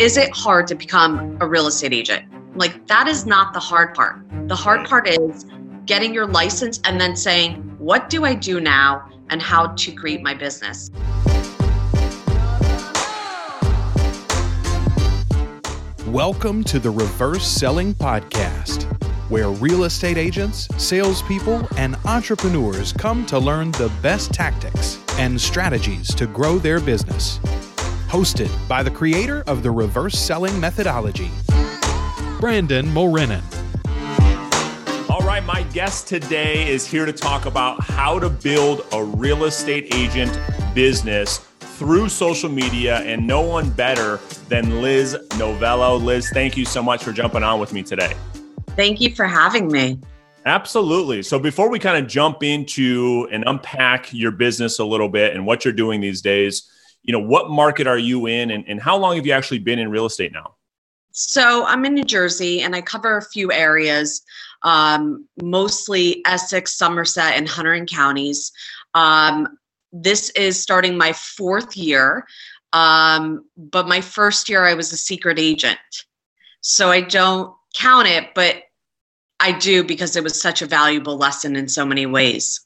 is it hard to become a real estate agent? Like, that is not the hard part. The hard part is getting your license and then saying, what do I do now and how to create my business? Welcome to the Reverse Selling Podcast, where real estate agents, salespeople, and entrepreneurs come to learn the best tactics and strategies to grow their business hosted by the creator of the reverse selling methodology, Brandon Mulrenin. All right, my guest today is here to talk about how to build a real estate agent business through social media, and no one better than Liz Novello. Liz, thank you so much for jumping on with me today. Thank you for having me. Absolutely. So, before we kind of jump into and unpack your business a little bit and what you're doing these days, you know, what market are you in and, and how long have you actually been in real estate now? So I'm in New Jersey and I cover a few areas, um, mostly Essex, Somerset, and Hunterdon counties. Um, this is starting my fourth year, um, but my first year I was a secret agent. So I don't count it, but I do because it was such a valuable lesson in so many ways.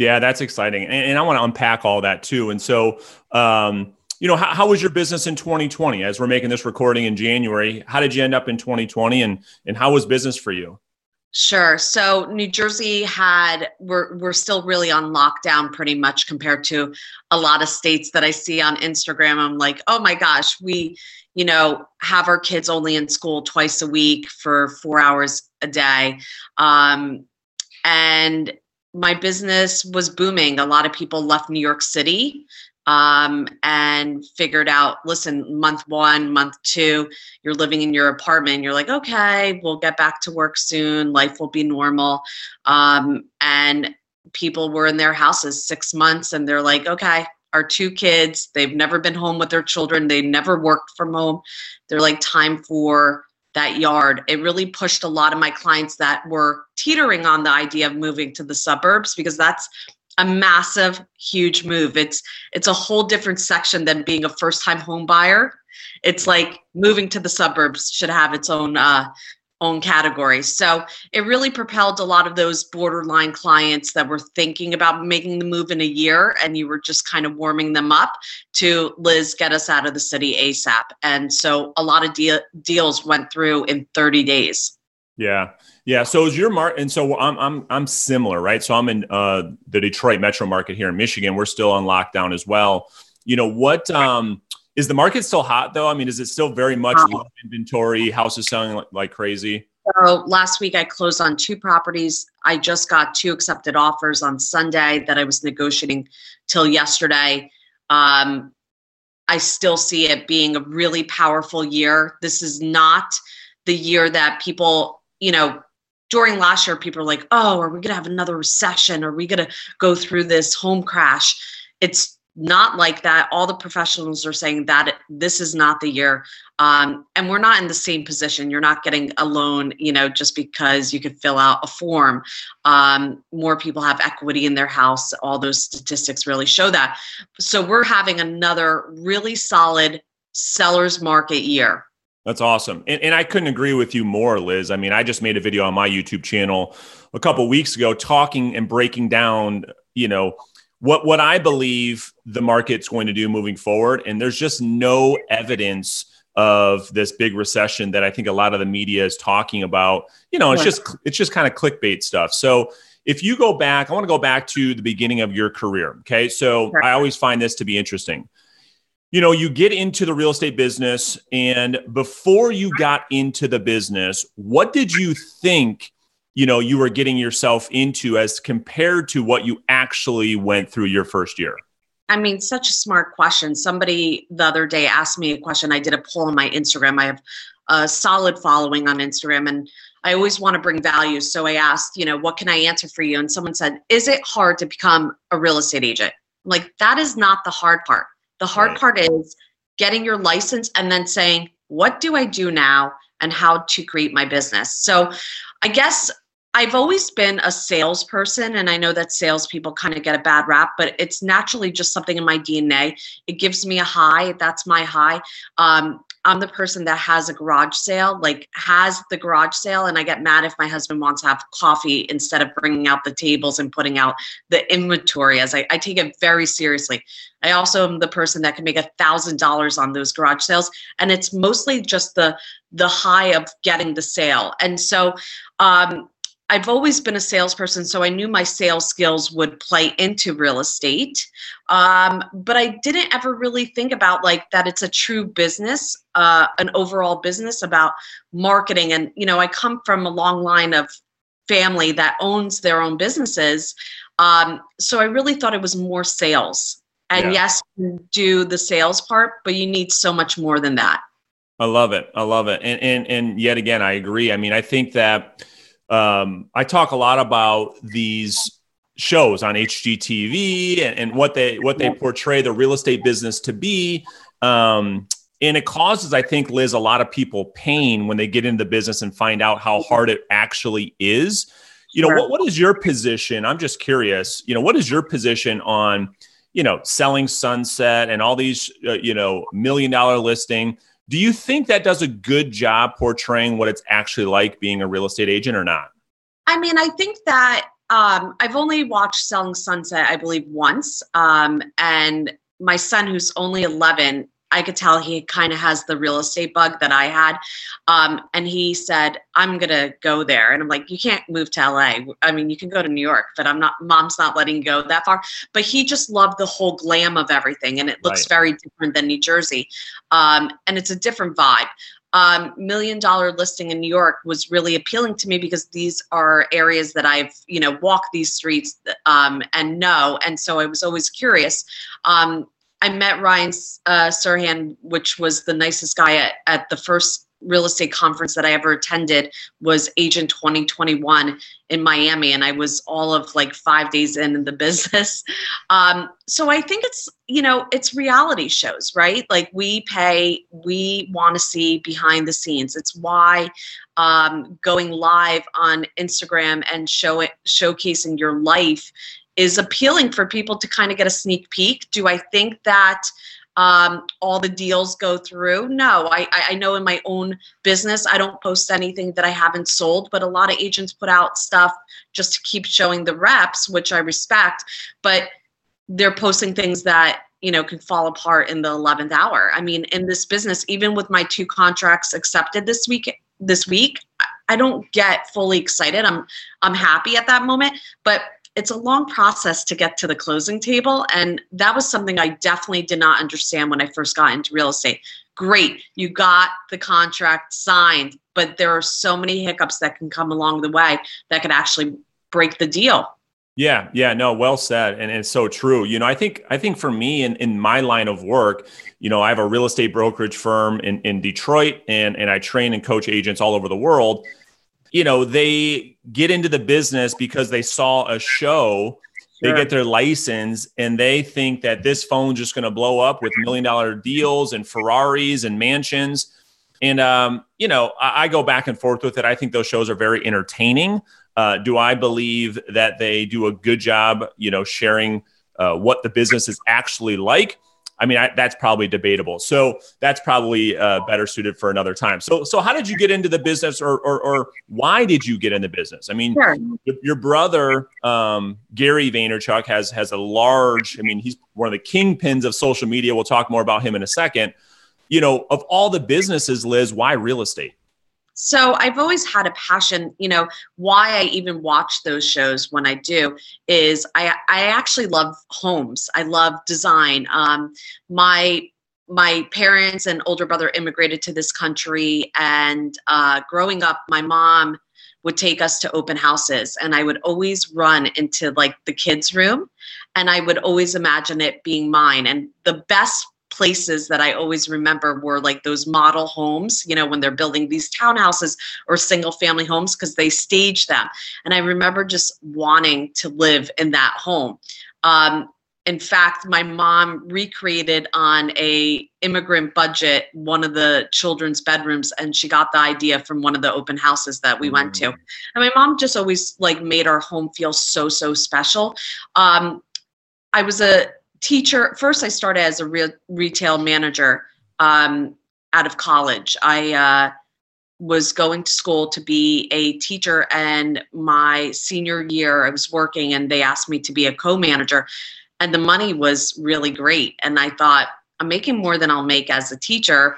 Yeah, that's exciting. And, and I want to unpack all that too. And so, um, you know, how, how, was your business in 2020 as we're making this recording in January? How did you end up in 2020 and, and how was business for you? Sure. So New Jersey had we're we're still really on lockdown pretty much compared to a lot of states that I see on Instagram. I'm like, oh my gosh, we, you know, have our kids only in school twice a week for four hours a day. Um, and my business was booming. A lot of people left New York City um, and figured out listen, month one, month two, you're living in your apartment. You're like, okay, we'll get back to work soon. Life will be normal. Um, and people were in their houses six months and they're like, okay, our two kids, they've never been home with their children, they never worked from home. They're like, time for that yard. It really pushed a lot of my clients that were teetering on the idea of moving to the suburbs because that's a massive huge move. It's it's a whole different section than being a first time home buyer. It's like moving to the suburbs should have its own uh, own category. So it really propelled a lot of those borderline clients that were thinking about making the move in a year and you were just kind of warming them up to Liz, get us out of the city ASAP. And so a lot of de- deals went through in 30 days. Yeah. Yeah. So is your mark, and so I'm I'm I'm similar, right? So I'm in uh, the Detroit metro market here in Michigan. We're still on lockdown as well. You know what? Um, is the market still hot though? I mean, is it still very much low inventory? Houses selling like, like crazy? So last week I closed on two properties. I just got two accepted offers on Sunday that I was negotiating till yesterday. Um, I still see it being a really powerful year. This is not the year that people, you know, during last year, people are like, oh, are we going to have another recession? Are we going to go through this home crash? It's not like that. All the professionals are saying that this is not the year. Um, and we're not in the same position. You're not getting a loan, you know, just because you could fill out a form. Um, more people have equity in their house. All those statistics really show that. So we're having another really solid seller's market year. That's awesome. And, and I couldn't agree with you more, Liz. I mean, I just made a video on my YouTube channel a couple weeks ago talking and breaking down, you know, what what I believe the market's going to do moving forward, and there's just no evidence of this big recession that I think a lot of the media is talking about. You know, it's just it's just kind of clickbait stuff. So if you go back, I want to go back to the beginning of your career. Okay, so I always find this to be interesting. You know, you get into the real estate business, and before you got into the business, what did you think? You know you were getting yourself into as compared to what you actually went through your first year I mean, such a smart question. Somebody the other day asked me a question. I did a poll on my Instagram. I have a solid following on Instagram and I always want to bring value. So I asked, you know, what can I answer for you? And someone said, Is it hard to become a real estate agent? I'm like, that is not the hard part. The hard right. part is getting your license and then saying, What do I do now? And how to create my business. So I guess I've always been a salesperson, and I know that salespeople kind of get a bad rap, but it's naturally just something in my DNA. It gives me a high. That's my high. Um, I'm the person that has a garage sale, like has the garage sale, and I get mad if my husband wants to have coffee instead of bringing out the tables and putting out the inventory. As I, I take it very seriously. I also am the person that can make a thousand dollars on those garage sales, and it's mostly just the the high of getting the sale. And so, um, I've always been a salesperson, so I knew my sales skills would play into real estate. Um, but I didn't ever really think about like that it's a true business, uh, an overall business about marketing. And, you know, I come from a long line of family that owns their own businesses. Um, so I really thought it was more sales. And yeah. yes, do the sales part, but you need so much more than that. I love it. I love it. And and and yet again, I agree. I mean, I think that um, I talk a lot about these shows on HGTV and, and what they what they portray the real estate business to be. Um, and it causes, I think, Liz, a lot of people pain when they get into the business and find out how hard it actually is. You know, what, what is your position? I'm just curious. You know, what is your position on, you know, selling sunset and all these, uh, you know, million dollar listing? Do you think that does a good job portraying what it's actually like being a real estate agent or not? I mean, I think that um, I've only watched Selling Sunset, I believe, once. Um, and my son, who's only 11, I could tell he kind of has the real estate bug that I had. Um, and he said, I'm going to go there. And I'm like, you can't move to LA. I mean, you can go to New York, but I'm not, mom's not letting go that far. But he just loved the whole glam of everything. And it looks right. very different than New Jersey. Um, and it's a different vibe. Um, million dollar listing in New York was really appealing to me because these are areas that I've, you know, walked these streets um, and know. And so I was always curious. Um, I met Ryan uh, which was the nicest guy at, at the first real estate conference that I ever attended was Agent 2021 in Miami, and I was all of like five days in, in the business. Um, so I think it's you know it's reality shows, right? Like we pay, we want to see behind the scenes. It's why um, going live on Instagram and show it, showcasing your life is appealing for people to kind of get a sneak peek. Do I think that um, all the deals go through? No, I, I know in my own business, I don't post anything that I haven't sold, but a lot of agents put out stuff just to keep showing the reps, which I respect, but they're posting things that you know can fall apart in the 11th hour i mean in this business even with my two contracts accepted this week this week i don't get fully excited i'm i'm happy at that moment but it's a long process to get to the closing table. And that was something I definitely did not understand when I first got into real estate. Great, you got the contract signed, but there are so many hiccups that can come along the way that could actually break the deal. Yeah, yeah, no, well said, and it's so true. You know, I think I think for me in, in my line of work, you know, I have a real estate brokerage firm in, in Detroit, and and I train and coach agents all over the world you know, they get into the business because they saw a show, sure. they get their license, and they think that this phone's just going to blow up with million dollar deals and Ferraris and mansions. And, um, you know, I, I, go back and forth with it. I think those shows are very entertaining. Uh, do I believe that they do a good job, you know, sharing uh, what the business is actually like? I mean, I, that's probably debatable. So that's probably uh, better suited for another time. So, so how did you get into the business, or or, or why did you get in the business? I mean, sure. your, brother um, Gary Vaynerchuk has has a large. I mean, he's one of the kingpins of social media. We'll talk more about him in a second. You know, of all the businesses, Liz, why real estate? So I've always had a passion, you know, why I even watch those shows when I do is I I actually love homes. I love design. Um, my my parents and older brother immigrated to this country and uh, growing up my mom would take us to open houses and i would always run into like the kids room and i would always imagine it being mine and the best places that I always remember were like those model homes, you know, when they're building these townhouses or single family homes because they stage them. And I remember just wanting to live in that home. Um, in fact, my mom recreated on a immigrant budget one of the children's bedrooms, and she got the idea from one of the open houses that we mm. went to. Mm. And my mom just always like made our home feel so so special. Um, I was a teacher. First, I started as a real retail manager. Um, out of college. I uh, was going to school to be a teacher, and my senior year, I was working, and they asked me to be a co manager. And the money was really great. And I thought, I'm making more than I'll make as a teacher.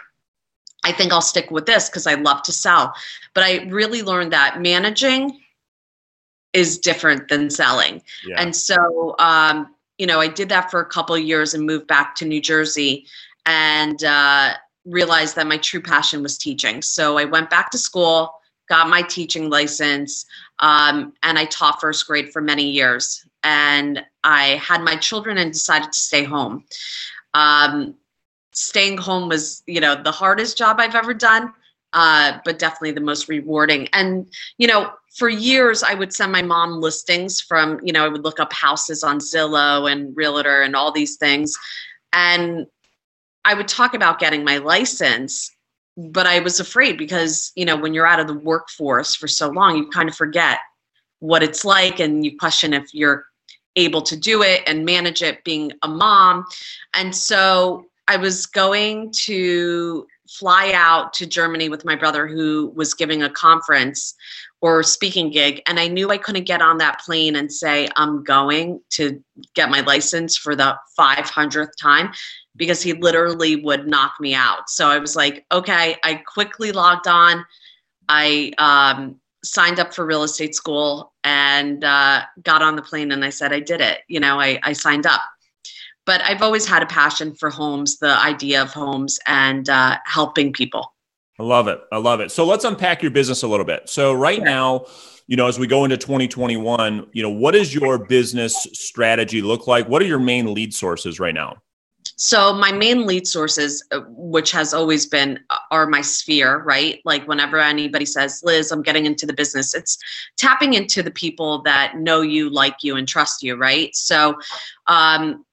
I think I'll stick with this because I love to sell. But I really learned that managing is different than selling. Yeah. And so, um, you know, I did that for a couple years and moved back to New Jersey and uh, realized that my true passion was teaching. So I went back to school, got my teaching license, um, and I taught first grade for many years. And I had my children and decided to stay home. Um, staying home was, you know, the hardest job I've ever done uh, but definitely the most rewarding. And, you know, for years I would send my mom listings from, you know, I would look up houses on Zillow and Realtor and all these things. And I would talk about getting my license, but I was afraid because, you know, when you're out of the workforce for so long, you kind of forget what it's like and you question if you're able to do it and manage it being a mom. And so I was going to fly out to Germany with my brother who was giving a conference or speaking gig and I knew I couldn't get on that plane and say I'm going to get my license for the 500th time because he literally would knock me out. So I was like, okay, I quickly logged on. I um, signed up for real estate school and uh, got on the plane and I said I did it. You know, I, I signed up but I've always had a passion for homes, the idea of homes, and uh, helping people. I love it. I love it. So let's unpack your business a little bit. So right sure. now, you know, as we go into 2021, you know, what does your business strategy look like? What are your main lead sources right now? So my main lead sources, uh, which has always been, uh, are my sphere, right? Like whenever anybody says, "Liz, I'm getting into the business," it's tapping into the people that know you, like you, and trust you, right? So, um,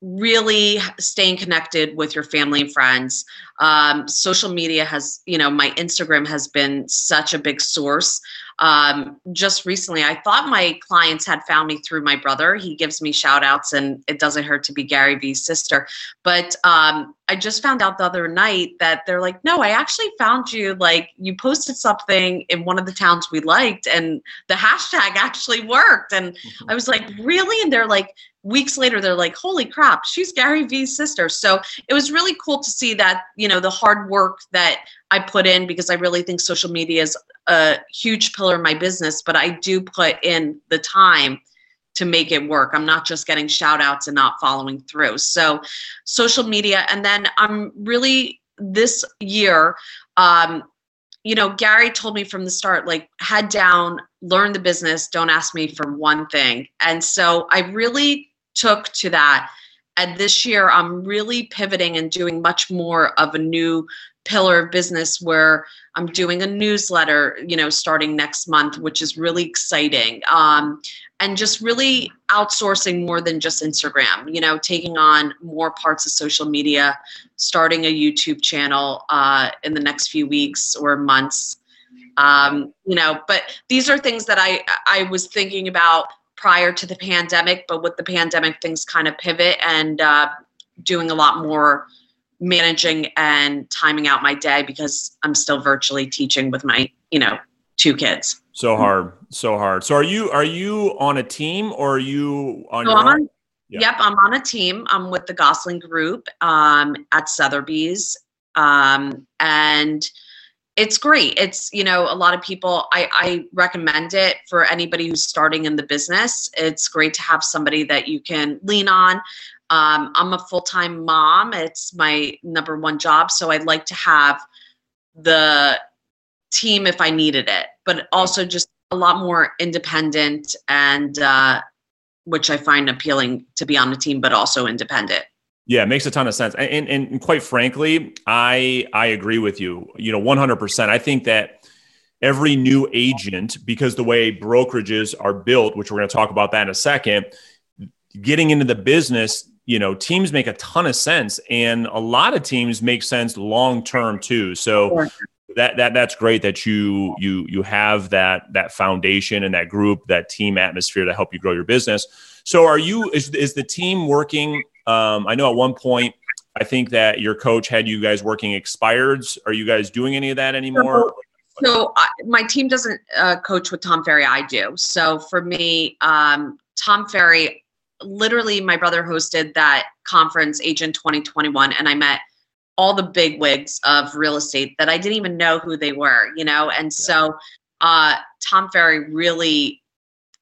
really staying connected with your family and friends. Um, social media has you know my instagram has been such a big source um, just recently i thought my clients had found me through my brother. He gives me shout outs and it doesn't hurt to be gary vee's sister. But um, i just found out the other night that they're like no i actually found you like you posted something in one of the towns we liked and the hashtag actually worked. And i was like really? And they're like weeks later they're like holy crap she's gary vee's sister. So it was really cool to see that you know the hard work that i put in because i really think social media is a huge pillar of my business but i do put in the time to make it work i'm not just getting shout outs and not following through so social media and then i'm really this year um, you know, Gary told me from the start, like, head down, learn the business, don't ask me for one thing. And so I really took to that. And this year, I'm really pivoting and doing much more of a new pillar of business where I'm doing a newsletter, you know, starting next month, which is really exciting. Um, and just really outsourcing more than just Instagram, you know, taking on more parts of social media, starting a YouTube channel uh, in the next few weeks or months. Um, you know, but these are things that I I was thinking about prior to the pandemic, but with the pandemic, things kind of pivot and uh, doing a lot more managing and timing out my day because I'm still virtually teaching with my, you know, two kids. So hard, so hard. So are you are you on a team or are you on so your I'm on, yeah. Yep, I'm on a team. I'm with the Gosling Group um, at Sotheby's, um, and it's great. It's, you know, a lot of people, I, I recommend it for anybody who's starting in the business. It's great to have somebody that you can lean on. Um, I'm a full time mom, it's my number one job. So I'd like to have the team if I needed it, but also just a lot more independent and, uh, which I find appealing to be on a team, but also independent. Yeah, it makes a ton of sense. And, and, and quite frankly, I I agree with you. You know, 100%. I think that every new agent because the way brokerages are built, which we're going to talk about that in a second, getting into the business, you know, teams make a ton of sense and a lot of teams make sense long term too. So that that that's great that you you you have that that foundation and that group, that team atmosphere to help you grow your business. So are you is is the team working um, I know at one point I think that your coach had you guys working expireds. Are you guys doing any of that anymore? So uh, my team doesn't uh, coach with Tom Ferry. I do. So for me, um, Tom Ferry, literally, my brother hosted that conference, Agent 2021, and I met all the big wigs of real estate that I didn't even know who they were. You know, and yeah. so uh, Tom Ferry really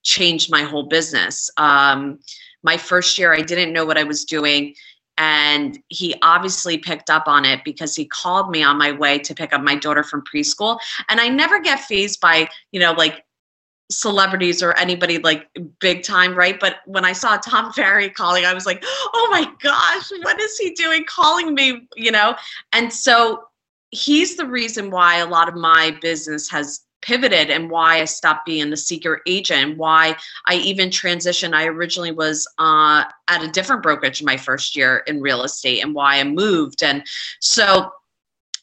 changed my whole business. Um, my first year, I didn't know what I was doing and he obviously picked up on it because he called me on my way to pick up my daughter from preschool and i never get phased by you know like celebrities or anybody like big time right but when i saw tom ferry calling i was like oh my gosh what is he doing calling me you know and so he's the reason why a lot of my business has pivoted and why I stopped being the secret agent, why I even transitioned. I originally was uh, at a different brokerage my first year in real estate and why I moved. And so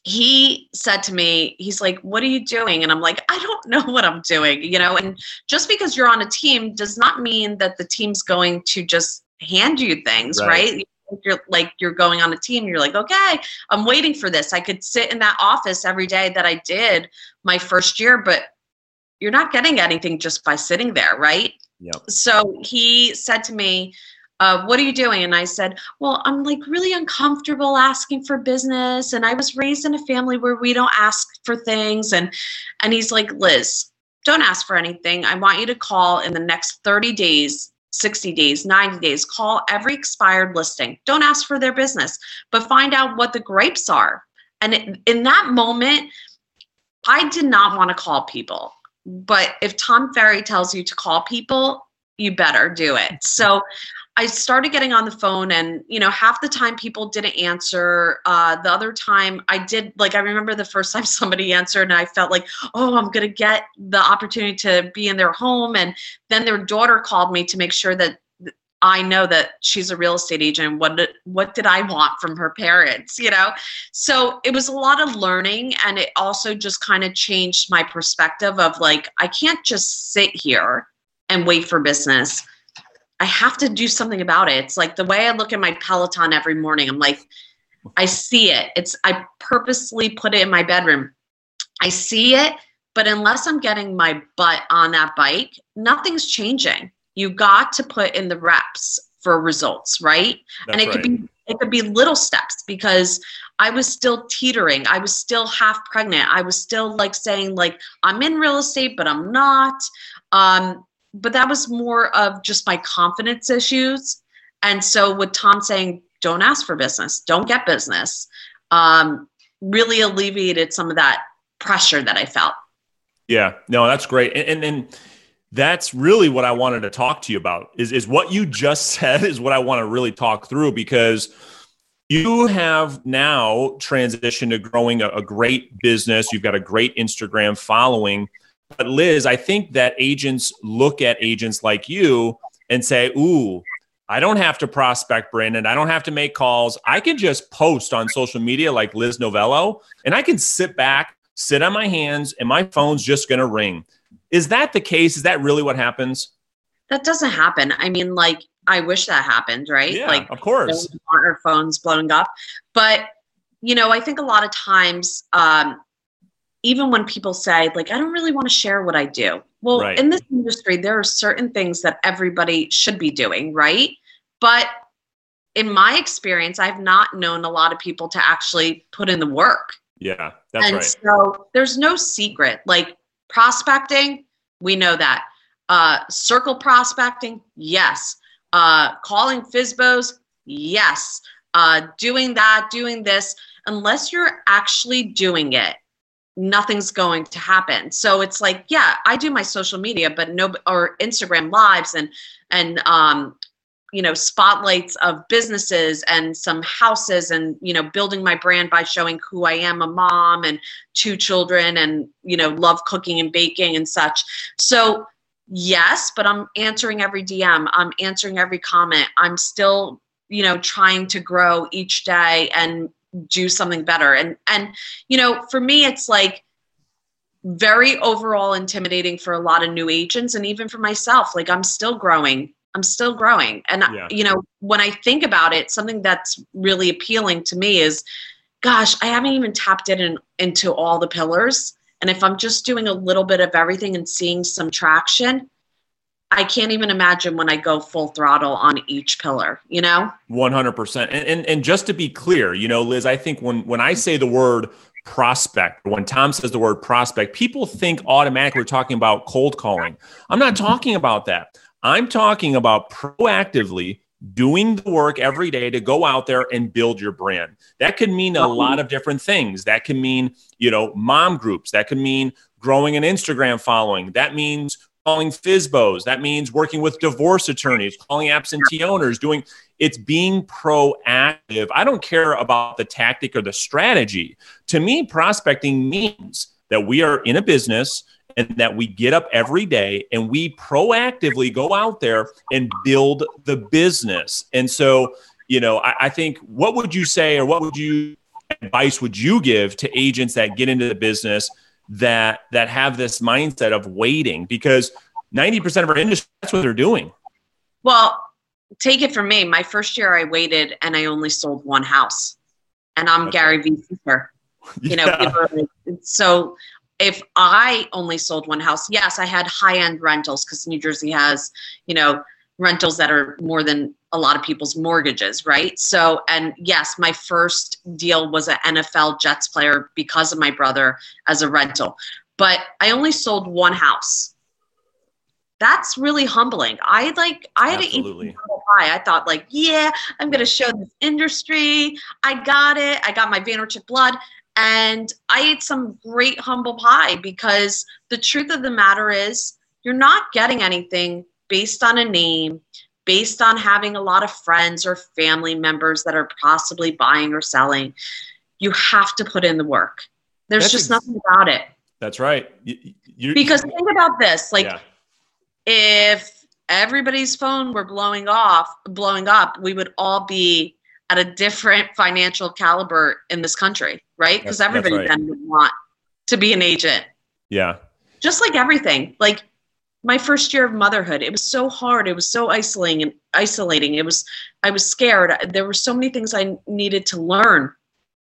he said to me, he's like, What are you doing? And I'm like, I don't know what I'm doing, you know. And just because you're on a team does not mean that the team's going to just hand you things, right? right? you're like you're going on a team you're like okay i'm waiting for this i could sit in that office every day that i did my first year but you're not getting anything just by sitting there right yep. so he said to me uh, what are you doing and i said well i'm like really uncomfortable asking for business and i was raised in a family where we don't ask for things and and he's like liz don't ask for anything i want you to call in the next 30 days 60 days, 90 days, call every expired listing. Don't ask for their business, but find out what the grapes are. And in that moment, I did not want to call people. But if Tom Ferry tells you to call people, you better do it. So I started getting on the phone, and you know, half the time people didn't answer. Uh, the other time I did. Like I remember the first time somebody answered, and I felt like, oh, I'm gonna get the opportunity to be in their home. And then their daughter called me to make sure that I know that she's a real estate agent. What did, what did I want from her parents? You know, so it was a lot of learning, and it also just kind of changed my perspective of like I can't just sit here and wait for business. I have to do something about it. It's like the way I look at my Peloton every morning. I'm like, I see it. It's I purposely put it in my bedroom. I see it, but unless I'm getting my butt on that bike, nothing's changing. You got to put in the reps for results, right? That's and it right. could be it could be little steps because I was still teetering. I was still half pregnant. I was still like saying like I'm in real estate, but I'm not. Um, but that was more of just my confidence issues. And so with Tom saying, don't ask for business, don't get business, um, really alleviated some of that pressure that I felt. Yeah, no, that's great. And, and, and that's really what I wanted to talk to you about is, is what you just said is what I want to really talk through because you have now transitioned to growing a, a great business. You've got a great Instagram following but Liz, I think that agents look at agents like you and say, "Ooh, I don't have to prospect Brandon. I don't have to make calls. I can just post on social media like Liz Novello, and I can sit back, sit on my hands, and my phone's just going to ring." Is that the case? Is that really what happens? That doesn't happen. I mean, like I wish that happened, right? Yeah, like of course, our phones blowing up, but you know, I think a lot of times um, even when people say like i don't really want to share what i do. Well right. in this industry there are certain things that everybody should be doing right? But in my experience i've not known a lot of people to actually put in the work. Yeah that's and right. so there's no secret like prospecting we know that. Uh, circle prospecting yes. Uh, calling FSBOs yes. Uh, doing that doing this unless you're actually doing it nothing's going to happen. So it's like, yeah, I do my social media, but no, or Instagram lives and, and, um, you know, spotlights of businesses and some houses and, you know, building my brand by showing who I am a mom and two children and, you know, love cooking and baking and such. So, yes, but I'm answering every DM, I'm answering every comment. I'm still, you know, trying to grow each day and do something better and and you know for me it's like very overall intimidating for a lot of new agents and even for myself like i'm still growing I'm still growing. And yeah. you know, when I think about it, something that's really appealing to me is gosh, I haven't even tapped in into all the pillars. And if I'm just doing a little bit of everything and seeing some traction, I can't even imagine when I go full throttle on each pillar, you know? 100%. And, and, and just to be clear, you know, Liz, I think when, when I say the word prospect, when Tom says the word prospect, people think automatically we're talking about cold calling. I'm not talking about that. I'm talking about proactively doing the work every day to go out there and build your brand. That could mean a lot of different things. That can mean, you know, mom groups. That could mean growing an Instagram following. That means calling FSBOs. That means working with divorce attorneys, calling absentee owners, doing it's being proactive. I don't care about the tactic or the strategy. To me, prospecting means that we are in a business and that we get up every day and we proactively go out there and build the business. And so, you know, I, I think what would you say or what would you advice would you give to agents that get into the business that that have this mindset of waiting because 90% of our industry that's what they're doing. Well take it from me. My first year i waited and i only sold one house. And i'm okay. gary vee you know so if I only sold one house, yes, I had high end rentals because New Jersey has, you know, rentals that are more than a lot of people's mortgages, right? So, and yes, my first deal was an NFL Jets player because of my brother as a rental, but I only sold one house. That's really humbling. I like, I had Absolutely. to. I thought, like, yeah, I'm going to show this industry. I got it. I got my Vaynerchuk blood. And I ate some great humble pie because the truth of the matter is, you're not getting anything based on a name, based on having a lot of friends or family members that are possibly buying or selling. You have to put in the work. There's that's just ex- nothing about it. That's right. You, because think about this like, yeah. if everybody's phone were blowing off, blowing up, we would all be at a different financial caliber in this country, right? Because everybody right. then would want to be an agent. Yeah. Just like everything. Like my first year of motherhood, it was so hard. It was so isolating and isolating. It was I was scared. There were so many things I needed to learn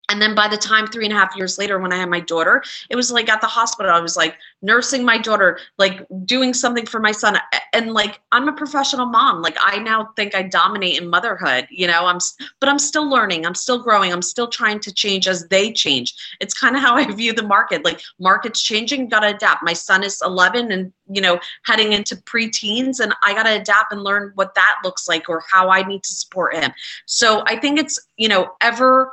and then by the time three and a half years later when i had my daughter it was like at the hospital i was like nursing my daughter like doing something for my son. And like i'm a professional mom. Like i now think i dominate in motherhood you know? I'm but i'm still learning. I'm still growing. I'm still trying to change as they change. It's kind of how i view the market. Like market's changing. Got to adapt. My son is 11 and you know heading into preteens and i got to adapt and learn what that looks like or how i need to support him. So i think it's you know ever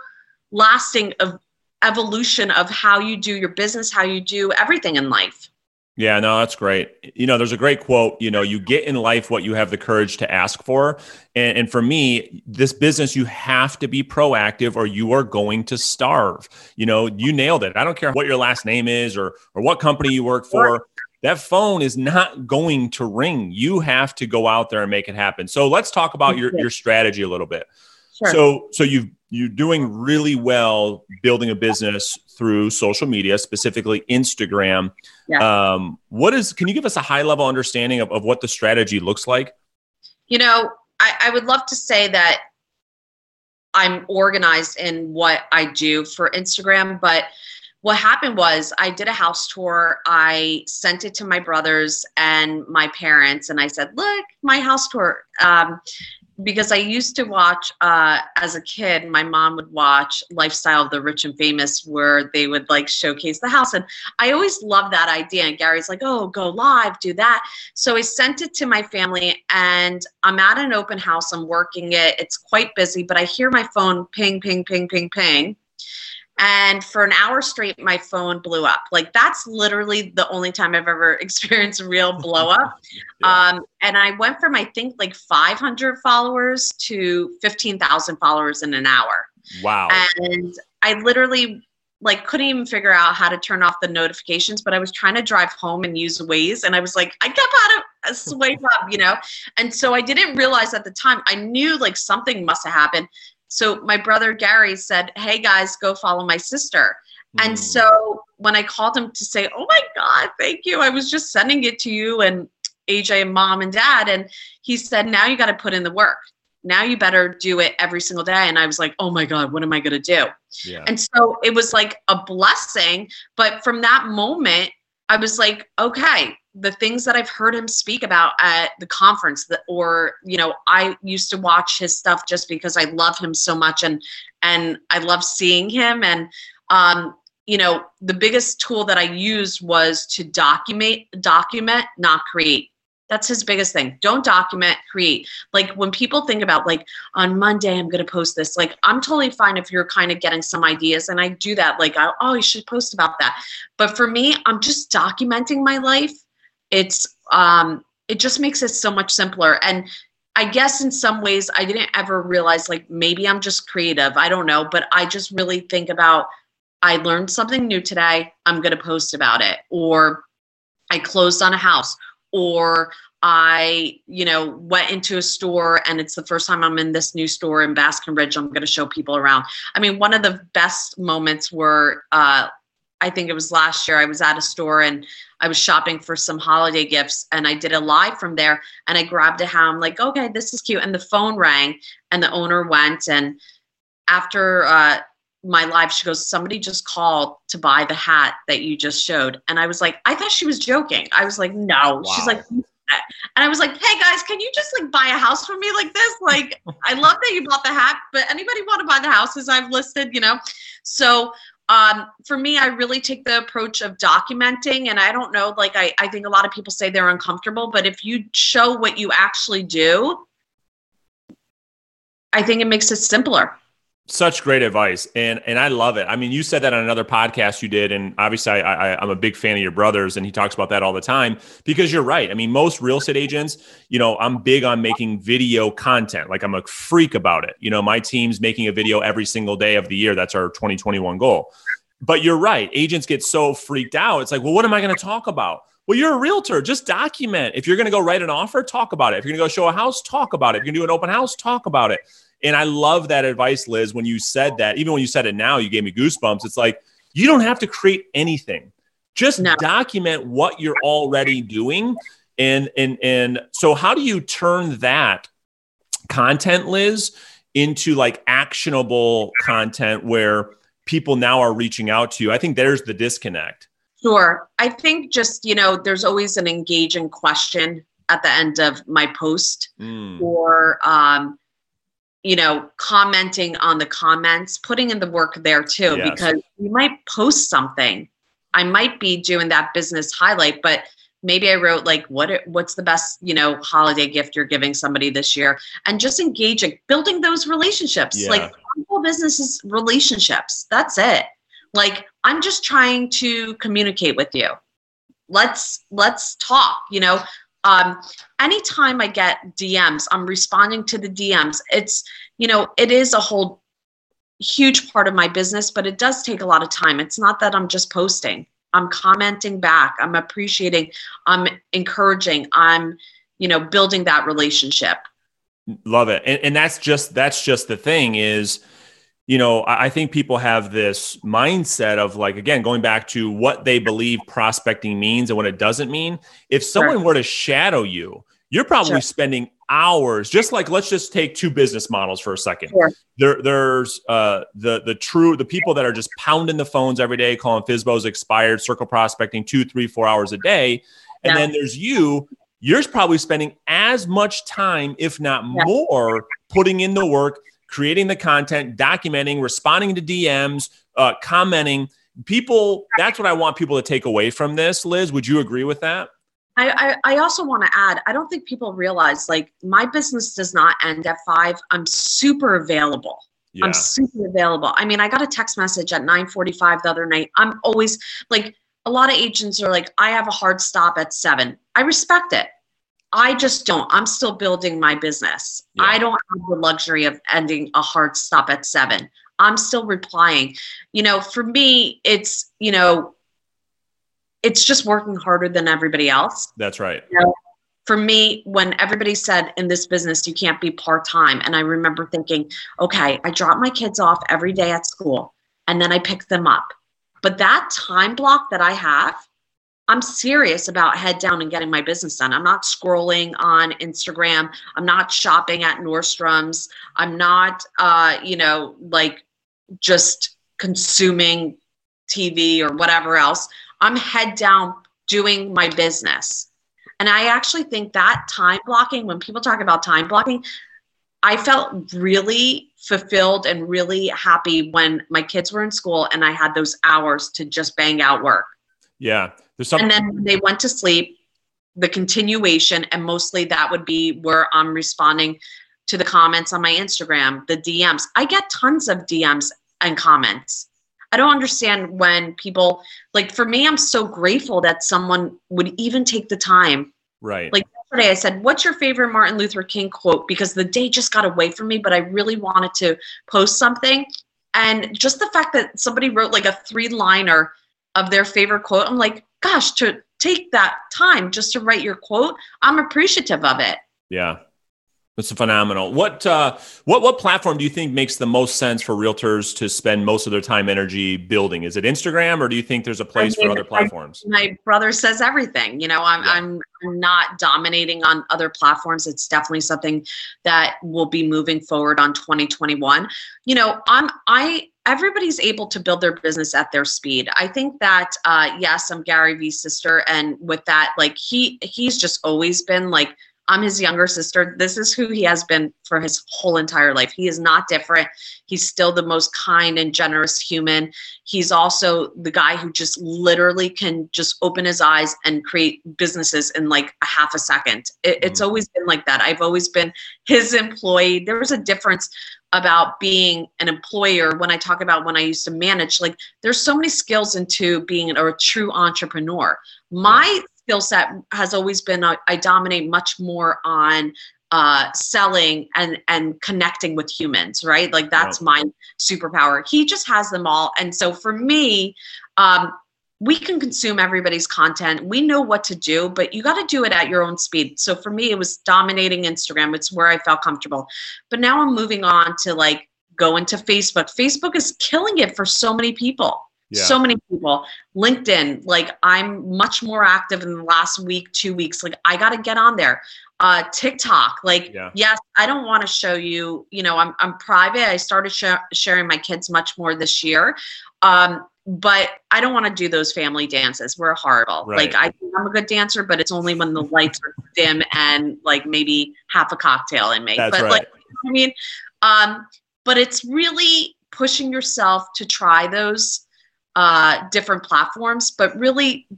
lasting of evolution of how you do your business, how you do everything in life. Yeah, no, that's great. You know, there's a great quote, you know, you get in life what you have the courage to ask for. And, and, for me, this business, you have to be proactive or you are going to starve. You know, you nailed it. I don't care what your last name is or, or what company you work for. That phone is not going to ring. You have to go out there and make it happen. So let's talk about your, your strategy a little bit. Sure. So, so you've you're doing really well building a business through social media, specifically Instagram. Yeah. Um, what is, can you give us a high level understanding of, of what the strategy looks like? You know, I, I would love to say that I'm organized in what I do for Instagram, but what happened was I did a house tour. I sent it to my brothers and my parents, and I said, "Look, my house tour." Um, because I used to watch uh, as a kid, my mom would watch Lifestyle of the Rich and Famous, where they would like showcase the house. And I always loved that idea. And Gary's like, oh, go live, do that. So I sent it to my family, and I'm at an open house. I'm working it. It's quite busy, but I hear my phone ping, ping, ping, ping, ping. And for an hour straight, my phone blew up. Like that's literally the only time I've ever experienced a real blow up. yeah. um, and I went from I think like 500 followers to 15,000 followers in an hour. Wow. And I literally like couldn't even figure out how to turn off the notifications, but I was trying to drive home and use Waze, and I was like, I kept how to swipe up, you know. And so I didn't realize at the time. I knew like something must have happened. So my brother Gary said, Hey guys, go follow my sister. Mm. And hmm. so when I called him to say, Oh my God, thank you, I was just sending it to you. And AJ and mom and dad. And he said, now you got to put in the work. Now you better do it every single day. And I was like, oh my God, what am I going to do? Yeah. And so it was like a blessing. But from that moment, I was like, okay, the things that I've heard him speak about at the conference that, or, you know, I used to watch his stuff just because I love him so much and, and I love seeing him. And, um, you know, the biggest tool that I used was to document, document, not create. That's his biggest thing. Don't document, create. Like when people think about like on Monday I'm going to post this. Like I'm totally fine if you're kind of getting some ideas and I do that like I, oh you should post about that. But for me, I'm just documenting my life. It's um it just makes it so much simpler and I guess in some ways I didn't ever realize like maybe I'm just creative. I don't know, but I just really think about I learned something new today. I'm going to post about it. Or I closed on a house. Or I, you know, went into a store and it's the first time I'm in this new store in Basking Ridge. I'm going to show people around. I mean, one of the best moments were, uh, I think it was last year, I was at a store and I was shopping for some holiday gifts and I did a live from there and I grabbed a hat. I'm like, okay, this is cute. And the phone rang and the owner went and after uh, my live she goes somebody just called to buy the hat that you just showed and i was like i thought she was joking i was like no wow. she's like and i was like hey guys can you just like buy a house for me like this like i love that you bought the hat but anybody want to buy the houses i've listed you know so um, for me i really take the approach of documenting and i don't know like I, I think a lot of people say they're uncomfortable but if you show what you actually do i think it makes it simpler such great advice, and and I love it. I mean, you said that on another podcast you did, and obviously I, I I'm a big fan of your brothers, and he talks about that all the time because you're right. I mean, most real estate agents, you know, I'm big on making video content. Like I'm a freak about it. You know, my team's making a video every single day of the year. That's our 2021 goal. But you're right. Agents get so freaked out. It's like, well, what am I going to talk about? Well, you're a realtor. Just document. If you're going to go write an offer, talk about it. If you're going to go show a house, talk about it. If you're going to do an open house, talk about it. And I love that advice, Liz, when you said that. Even when you said it now, you gave me goosebumps. It's like, you don't have to create anything. Just no. document what you're already doing. And and and so how do you turn that content, Liz, into like actionable content where people now are reaching out to you? I think there's the disconnect. Sure. I think just, you know, there's always an engaging question at the end of my post mm. or um, you know, commenting on the comments, putting in the work there too, yes. because you might post something. I might be doing that business highlight, but maybe I wrote like, what what's the best, you know, holiday gift you're giving somebody this year, and just engaging, building those relationships. Yeah. Like whole business is relationships. That's it. Like I'm just trying to communicate with you. Let's let's talk. You know, um, anytime I get DMs, I'm responding to the DMs. It's, you know, it is a whole huge part of my business, but it does take a lot of time. It's not that I'm just posting. I'm commenting back. I'm appreciating. I'm encouraging. I'm, you know, building that relationship. Love it. And, and that's just that's just the thing is you know, I think people have this mindset of like, again, going back to what they believe prospecting means and what it doesn't mean. If someone sure. were to shadow you, you're probably sure. spending hours just like let's just take two business models for a second sure. there there's uh the the true the people that are just pounding the phones every day calling FSBOs expired circle prospecting two three four hours a day and yeah. then there's you you're probably spending as much time if not yeah. more putting in the work creating the content, documenting, responding to DMs, uh, commenting. People, that's what I want people to take away from this. Liz, would you agree with that? I, I, I also want to add, I don't think people realize like my business does not end at five. I'm super available. Yeah. I'm super available. I mean, I got a text message at 9:45 the other night. I'm always like a lot of agents are like, I have a hard stop at seven. I respect it. I just don't. I'm still building my business. Yeah. I don't have the luxury of ending a hard stop at seven. I'm still replying. You know, for me, it's, you know, it's just working harder than everybody else. That's right. You know, for me, when everybody said in this business, you can't be part time. And I remember thinking, okay, I drop my kids off every day at school and then I pick them up. But that time block that I have, I'm serious about head down and getting my business done. I'm not scrolling on Instagram. I'm not shopping at Nordstrom's. I'm not, uh, you know, like just consuming TV or whatever else. I'm head down doing my business. And I actually think that time blocking, when people talk about time blocking, I felt really fulfilled and really happy when my kids were in school and I had those hours to just bang out work. Yeah. There's. And then they went to sleep, the continuation, and mostly that would be where I'm responding to the comments on my Instagram, the DMs. I get tons of DMs and comments. I don't understand when people like for me, I'm so grateful that someone would even take the time. Right. Like yesterday, I said, What's your favorite Martin Luther King quote? Because the day just got away from me, but I really wanted to post something. And just the fact that somebody wrote like a three liner of their favorite quote, I'm like, gosh, to take that time just to write your quote, I'm appreciative of it. Yeah. It's phenomenal. What uh, what what platform do you think makes the most sense for realtors to spend most of their time energy building? Is it Instagram, or do you think there's a place I mean, for other platforms? I, my brother says everything. You know, I'm, yeah. I'm I'm not dominating on other platforms. It's definitely something that will be moving forward on 2021. You know, I'm I everybody's able to build their business at their speed. I think that uh, yes, I'm Gary Vee's sister, and with that, like he he's just always been like I'm his younger sister. This is who he has been for his whole entire life. He is not different. He's still the most kind and generous human. He's also the guy who just literally can just open his eyes and create businesses in like a half a second. It, it's mm-hmm. always been like that. I've always been his employee. There was a difference about being an employer when I talk about when I used to manage. Like there's so many skills into being a, a true entrepreneur. My skill set has always been I, I dominate much more on uh, selling and and connecting with humans right like that's my superpower he just has them all and so for me um, we can consume everybody's content we know what to do but you got to do it at your own speed so for me it was dominating instagram it's where i felt comfortable but now i'm moving on to like go into facebook facebook is killing it for so many people yeah. So many people. LinkedIn, like I'm much more active in the last week, two weeks. Like I got to get on there. Uh, TikTok, like yeah. yes, I don't want to show you. You know, I'm I'm private. I started sh- sharing my kids much more this year. Um, but I don't want to do those family dances. We're horrible. Right. Like I I'm a good dancer, but it's only when the lights are dim and like maybe half a cocktail in me. That's but right. like I mean, um, but it's really pushing yourself to try those uh, different platforms, but really,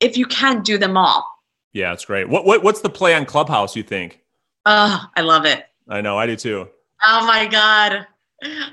if you can, do them all. Yeah, it's great. What, what what's the play on Clubhouse? You think? Oh, I love it. I know, I do too. Oh my god,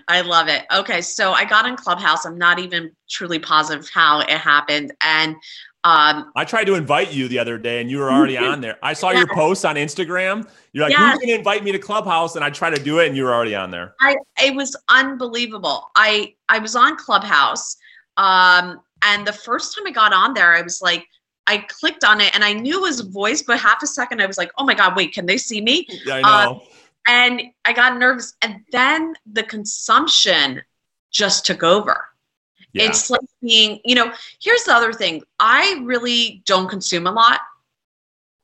I love it. Okay, so I got in Clubhouse. I'm not even truly positive how it happened, and um, I tried to invite you the other day, and you were already on there. I saw your post on Instagram. You're like, yes. "Who's going to invite me to Clubhouse?" And I tried to do it, and you were already on there. I it was unbelievable. I I was on Clubhouse um, and the first time I got on there, I was like, I clicked on it and I knew it was voice, but half a second I was like, oh my God, wait, can they see me? Yeah, I know. Um, and I got nervous. And then the consumption just took over. Yeah. It's like being, you know, here's the other thing I really don't consume a lot.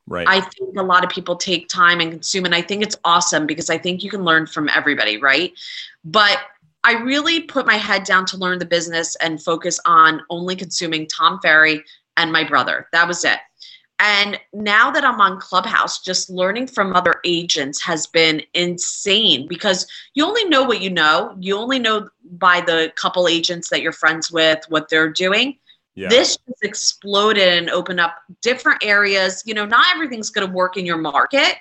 Right. I think a lot of people take time and consume, and I think it's awesome because I think you can learn from everybody, right? But I really put my head down to learn the business and focus on only consuming Tom Ferry and my brother. That was it. And now that I'm on Clubhouse, just learning from other agents has been insane because you only know what you know. You only know by the couple agents that you're friends with what they're doing. Yeah. This just exploded and opened up different areas. You know, not everything's going to work in your market.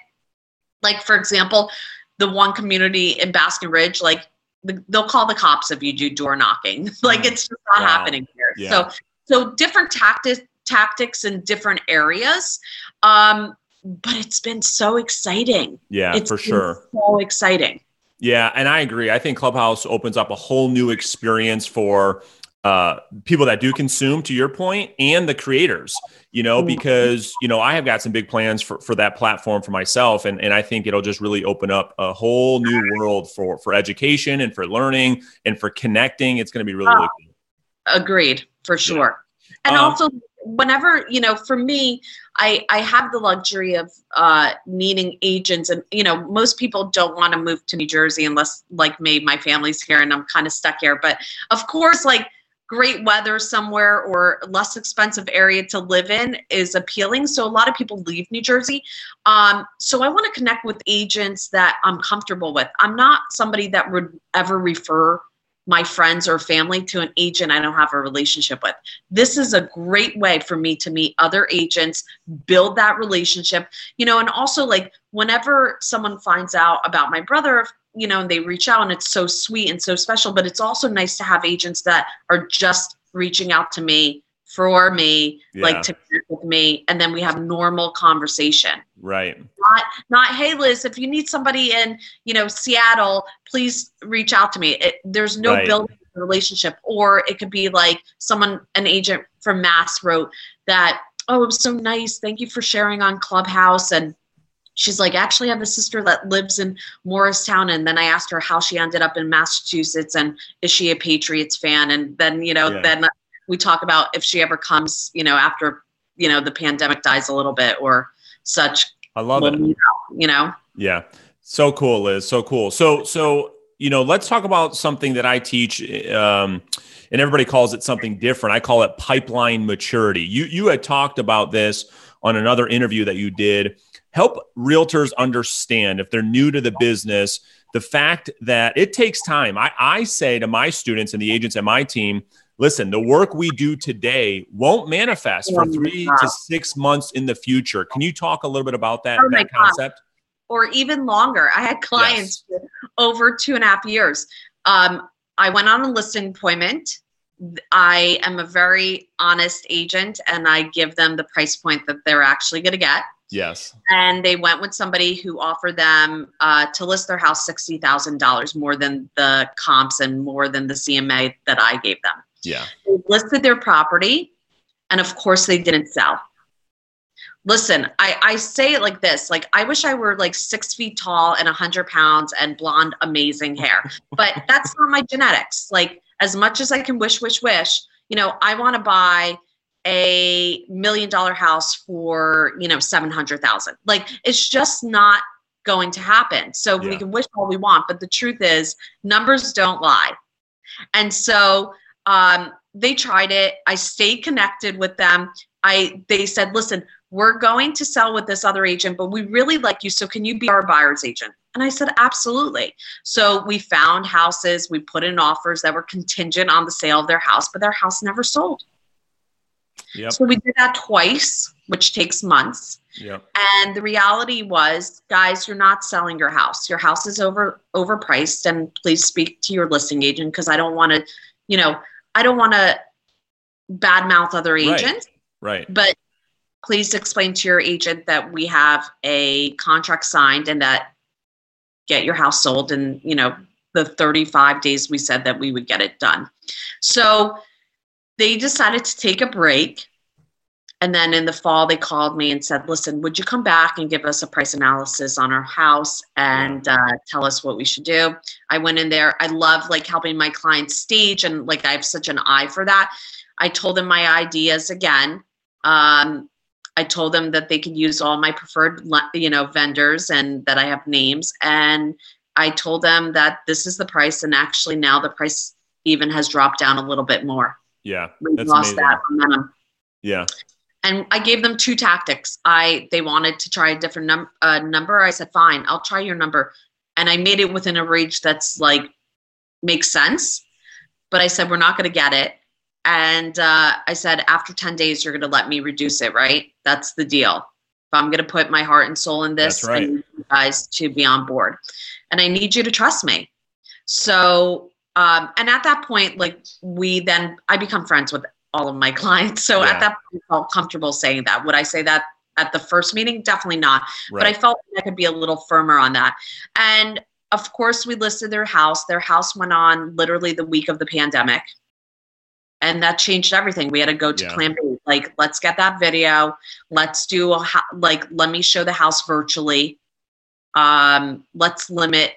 Like, for example, the one community in Basking Ridge, like they'll call the cops if you do door knocking. like mm. it's just not wow. happening here. Yeah. So so different tactics tactics in different areas. Um, but it's been so exciting. Yeah, it's for sure. So exciting. Yeah, and I agree. I think Clubhouse opens up a whole new experience for uh, people that do consume to your point and the creators you know mm-hmm. because you know i have got some big plans for, for that platform for myself and, and i think it'll just really open up a whole new world for for education and for learning and for connecting it's going to be really, really cool agreed for sure yeah. and um, also whenever you know for me i i have the luxury of uh needing agents and you know most people don't want to move to new jersey unless like me my family's here and i'm kind of stuck here but of course like great weather somewhere or less expensive area to live in is appealing. So a lot of people leave New Jersey. Um, so I want to connect with agents that I'm comfortable with. I'm not somebody that would ever refer my friends or family to an agent I don't have a relationship with. This is a great way for me to meet other agents, build that relationship, you know, and also like whenever someone finds out about my brother, you know, and they reach out and it's so sweet and so special, but it's also nice to have agents that are just reaching out to me for me, yeah. like to connect with me, and then we have normal conversation. Right. Not, not, hey Liz, if you need somebody in, you know, Seattle, please reach out to me. It, there's no right. building relationship, or it could be like someone, an agent from Mass wrote that, oh, it was so nice. Thank you for sharing on Clubhouse and she's like, actually, I have a sister that lives in Morristown. And then I asked her how she ended up in Massachusetts and is she a Patriots fan? And then, you know, yeah. then we talk about if she ever comes, you know, after, you know, the pandemic dies a little bit or such. I love it. You know? Yeah. So cool, Liz. So cool. So, so, you know, let's talk about something that I teach. Um, and everybody calls it something different. I call it pipeline maturity. You, you had talked about this on another interview that you did help realtors understand if they're new to the business the fact that it takes time I, I say to my students and the agents at my team listen the work we do today won't manifest for three to six months in the future. Can you talk a little bit about that, oh that concept? Or even longer. I had clients yes. over two and a half years. Um, i went on a listing appointment. I am a very honest agent and i give them the price point that they're actually going to get. Yes. And they went with somebody who offered them uh, to list their house $60,000 more than the comps and more than the CMA that I gave them. Yeah. They listed their property, and of course, they didn't sell. Listen, I, I say it like this like, I wish I were like six feet tall and 100 pounds and blonde, amazing hair, but that's not my genetics. Like, as much as I can wish, wish, wish, you know, I want to buy a million dollar house for you know 700,000 like it's just not going to happen so yeah. we can wish all we want but the truth is numbers don't lie and so um, they tried it i stayed connected with them i they said listen we're going to sell with this other agent but we really like you so can you be our buyer's agent and i said absolutely so we found houses we put in offers that were contingent on the sale of their house but their house never sold Yep. So we did that twice, which takes months. Yep. And the reality was, guys, you're not selling your house. Your house is over overpriced, and please speak to your listing agent because I don't want to, you know, I don't want to badmouth other agents. Right. right. But please explain to your agent that we have a contract signed and that get your house sold in, you know, the 35 days we said that we would get it done. So they decided to take a break. And then in the fall, they called me and said, Listen, would you come back and give us a price analysis on our house and uh, tell us what we should do? I went in there. I love like helping my clients stage and like I have such an eye for that. I told them my ideas again. Um, I told them that they could use all my preferred, you know, vendors and that I have names. And I told them that this is the price, and actually now the price even has dropped down a little bit more. Yeah, we lost amazing. that momentum. Yeah. And I gave them two tactics. I they wanted to try a different num- uh, number. I said, "Fine, I'll try your number," and I made it within a range that's like makes sense. But I said, "We're not going to get it." And uh, I said, "After ten days, you're going to let me reduce it, right? That's the deal. If I'm going to put my heart and soul in this, right. I need you guys to be on board, and I need you to trust me." So um, and at that point, like we then, I become friends with all of my clients. So yeah. at that point, I felt comfortable saying that. Would I say that at the first meeting? Definitely not. Right. But I felt like I could be a little firmer on that. And of course, we listed their house. Their house went on literally the week of the pandemic. And that changed everything. We had to go to yeah. plan B. Like, let's get that video. Let's do a, like, let me show the house virtually. Um, let's limit,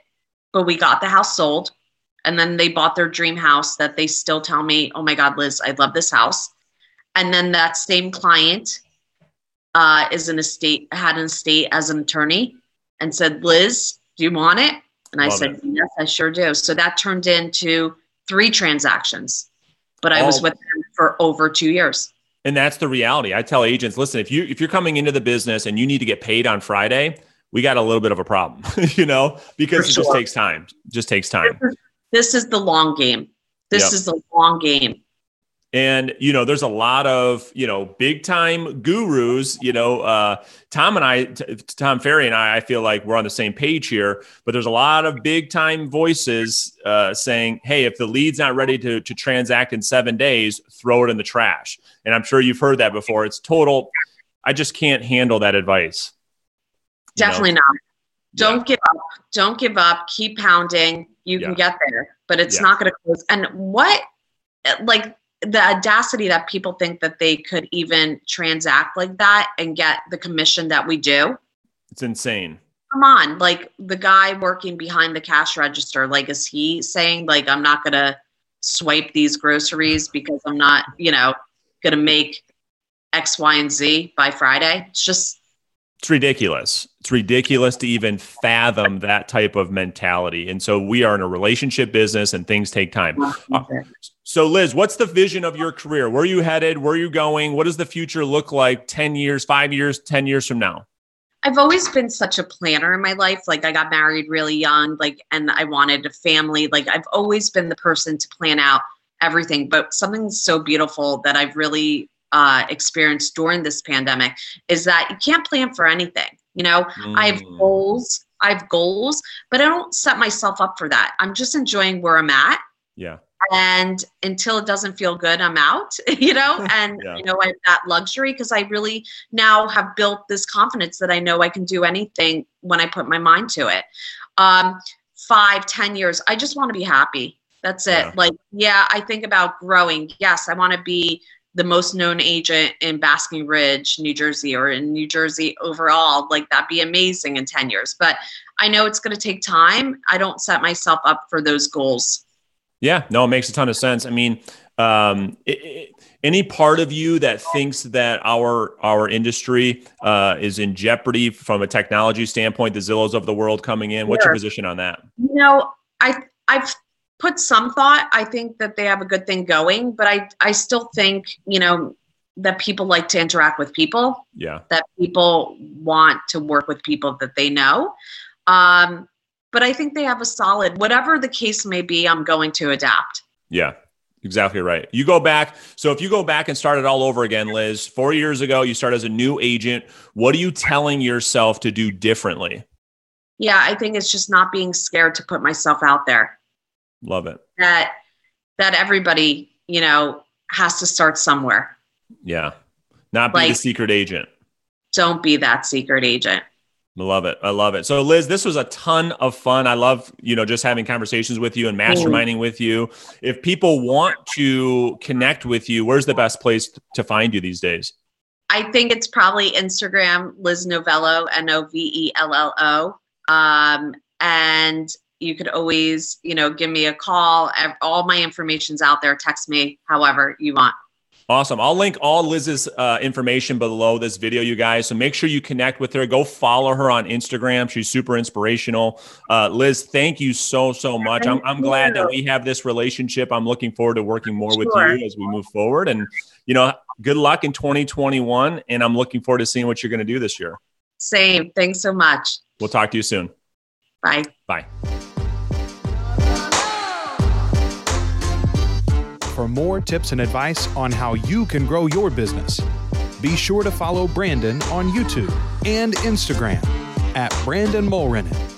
but we got the house sold and then they bought their dream house that they still tell me, oh my God, Liz, I love this house. and then that same client uh, is an estate had an estate as an attorney and said, Liz, do you want it? And I said, it. Yes, I sure do. So that turned into three transactions, but I was with them for over two years. And that's the reality. I tell agents, listen, if you if you're coming into the business and you need to get paid on Friday, we got a little bit of a problem, you know, because it just takes time. Just takes time. This is, the long game. This yep. is the long game. And, you know, there's a lot of, you know, big time gurus, you know, uh, Tom and I, t- Tom Ferry and I, I feel like we're on the same page here, but there's a lot of big time voices uh, saying, hey, if the lead's not ready to, to transact in seven days, throw it in the trash. And I'm sure you've heard that before. It's total, I just can't handle that advice. Definitely know? not. Don't yeah. give up. Don't give up. Keep pounding. You yeah. can get there, but it's yeah. not going to close. And what, like, the audacity that people think that they could even transact like that and get the commission that we do. It's insane. Come on, like the guy working behind the cash register, like is he saying like I'm not going to swipe these groceries because I'm not, you know, going to make X, Y, and Z by Friday? It's just it's ridiculous. It's ridiculous to even fathom that type of mentality. And so we are in a relationship business and things take time. Uh, so, Liz, what's the vision of your career? Where are you headed? Where are you going? What does the future look like 10 years, five years, 10 years from now? I've always been such a planner in my life. Like, I got married really young, like, and I wanted a family. Like, I've always been the person to plan out everything. But something so beautiful that I've really uh, experienced during this pandemic is that you can't plan for anything. You know, mm. I have mm. goals, I have goals, but I don't set myself up for that. I'm just enjoying where I'm at. Yeah and until it doesn't feel good i'm out you know and yeah. you know i have that luxury because i really now have built this confidence that i know i can do anything when i put my mind to it um five ten years i just want to be happy that's it yeah. like yeah i think about growing yes i want to be the most known agent in basking ridge new jersey or in new jersey overall like that'd be amazing in 10 years but i know it's going to take time i don't set myself up for those goals yeah, no, it makes a ton of sense. I mean, um, it, it, any part of you that thinks that our our industry uh, is in jeopardy from a technology standpoint, the Zillows of the world coming in, what's your position on that? You know, I I've put some thought. I think that they have a good thing going, but I I still think you know that people like to interact with people. Yeah. That people want to work with people that they know. Um, but I think they have a solid, whatever the case may be, I'm going to adapt. Yeah. Exactly right. You go back. So if you go back and start it all over again, Liz, four years ago, you start as a new agent. What are you telling yourself to do differently? Yeah, I think it's just not being scared to put myself out there. Love it. That that everybody, you know, has to start somewhere. Yeah. Not be like, the secret agent. Don't be that secret agent. I love it. I love it. So Liz, this was a ton of fun. I love, you know, just having conversations with you and masterminding with you. If people want to connect with you, where's the best place to find you these days? I think it's probably Instagram, Liz Novello, N O V E L L O. Um, and you could always, you know, give me a call. All my information's out there. Text me however you want. Awesome. I'll link all Liz's uh, information below this video, you guys. So make sure you connect with her. Go follow her on Instagram. She's super inspirational. Uh, Liz, thank you so, so much. I'm, I'm glad that we have this relationship. I'm looking forward to working more with you as we move forward. And, you know, good luck in 2021. And I'm looking forward to seeing what you're going to do this year. Same. Thanks so much. We'll talk to you soon. Bye. Bye. For more tips and advice on how you can grow your business. Be sure to follow Brandon on YouTube and Instagram at Brandon Mulrenin.